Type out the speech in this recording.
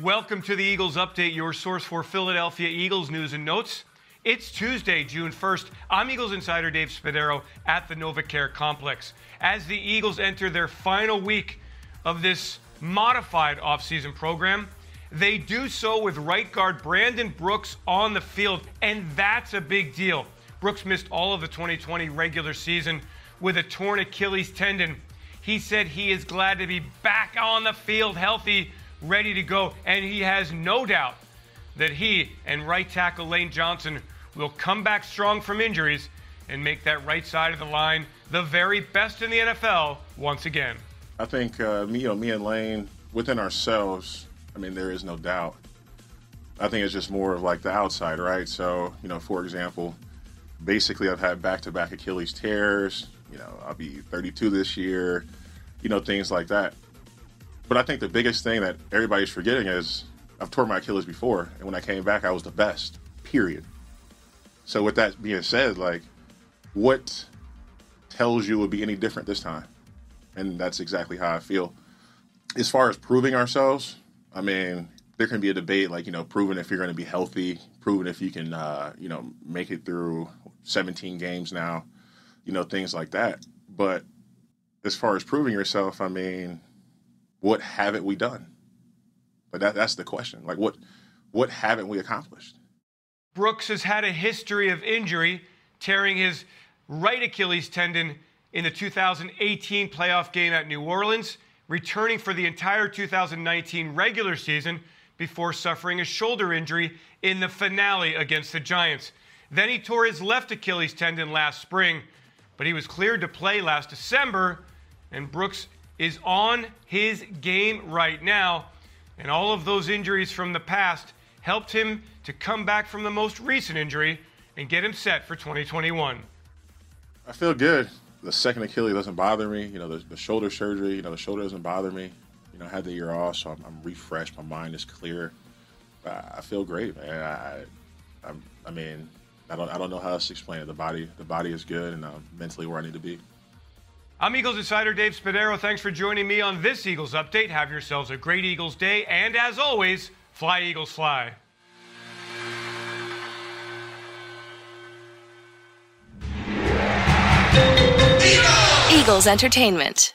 Welcome to the Eagles Update, your source for Philadelphia Eagles news and notes. It's Tuesday, June 1st. I'm Eagles insider Dave Spadaro at the NovaCare Complex. As the Eagles enter their final week of this modified offseason program, they do so with right guard Brandon Brooks on the field, and that's a big deal. Brooks missed all of the 2020 regular season with a torn Achilles tendon. He said he is glad to be back on the field healthy ready to go, and he has no doubt that he and right tackle Lane Johnson will come back strong from injuries and make that right side of the line the very best in the NFL once again. I think uh, me, you know, me and Lane within ourselves. I mean, there is no doubt. I think it's just more of like the outside, right? So, you know, for example, basically I've had back-to-back Achilles tears. You know, I'll be 32 this year. You know, things like that. But I think the biggest thing that everybody's forgetting is I've torn my Achilles before, and when I came back, I was the best. Period. So with that being said, like, what tells you would be any different this time? And that's exactly how I feel. As far as proving ourselves, I mean, there can be a debate, like you know, proving if you're going to be healthy, proving if you can, uh, you know, make it through 17 games now, you know, things like that. But as far as proving yourself, I mean, what haven't we done? But that, that's the question. Like, what what haven't we accomplished? Brooks has had a history of injury, tearing his right Achilles tendon in the 2018 playoff game at New Orleans, returning for the entire 2019 regular season before suffering a shoulder injury in the finale against the Giants. Then he tore his left Achilles tendon last spring, but he was cleared to play last December, and Brooks is on his game right now. And all of those injuries from the past helped him to come back from the most recent injury and get him set for 2021. I feel good. The second Achilles doesn't bother me. You know, the, the shoulder surgery, you know, the shoulder doesn't bother me. You know, I had the year off, so I'm, I'm refreshed. My mind is clear. I, I feel great, man. I, I, I mean, I don't, I don't know how else to explain it. The body, the body is good, and I'm mentally where I need to be. I'm Eagles insider Dave Spadaro. Thanks for joining me on this Eagles update. Have yourselves a great Eagles day, and as always, fly Eagles fly. Eagles Entertainment.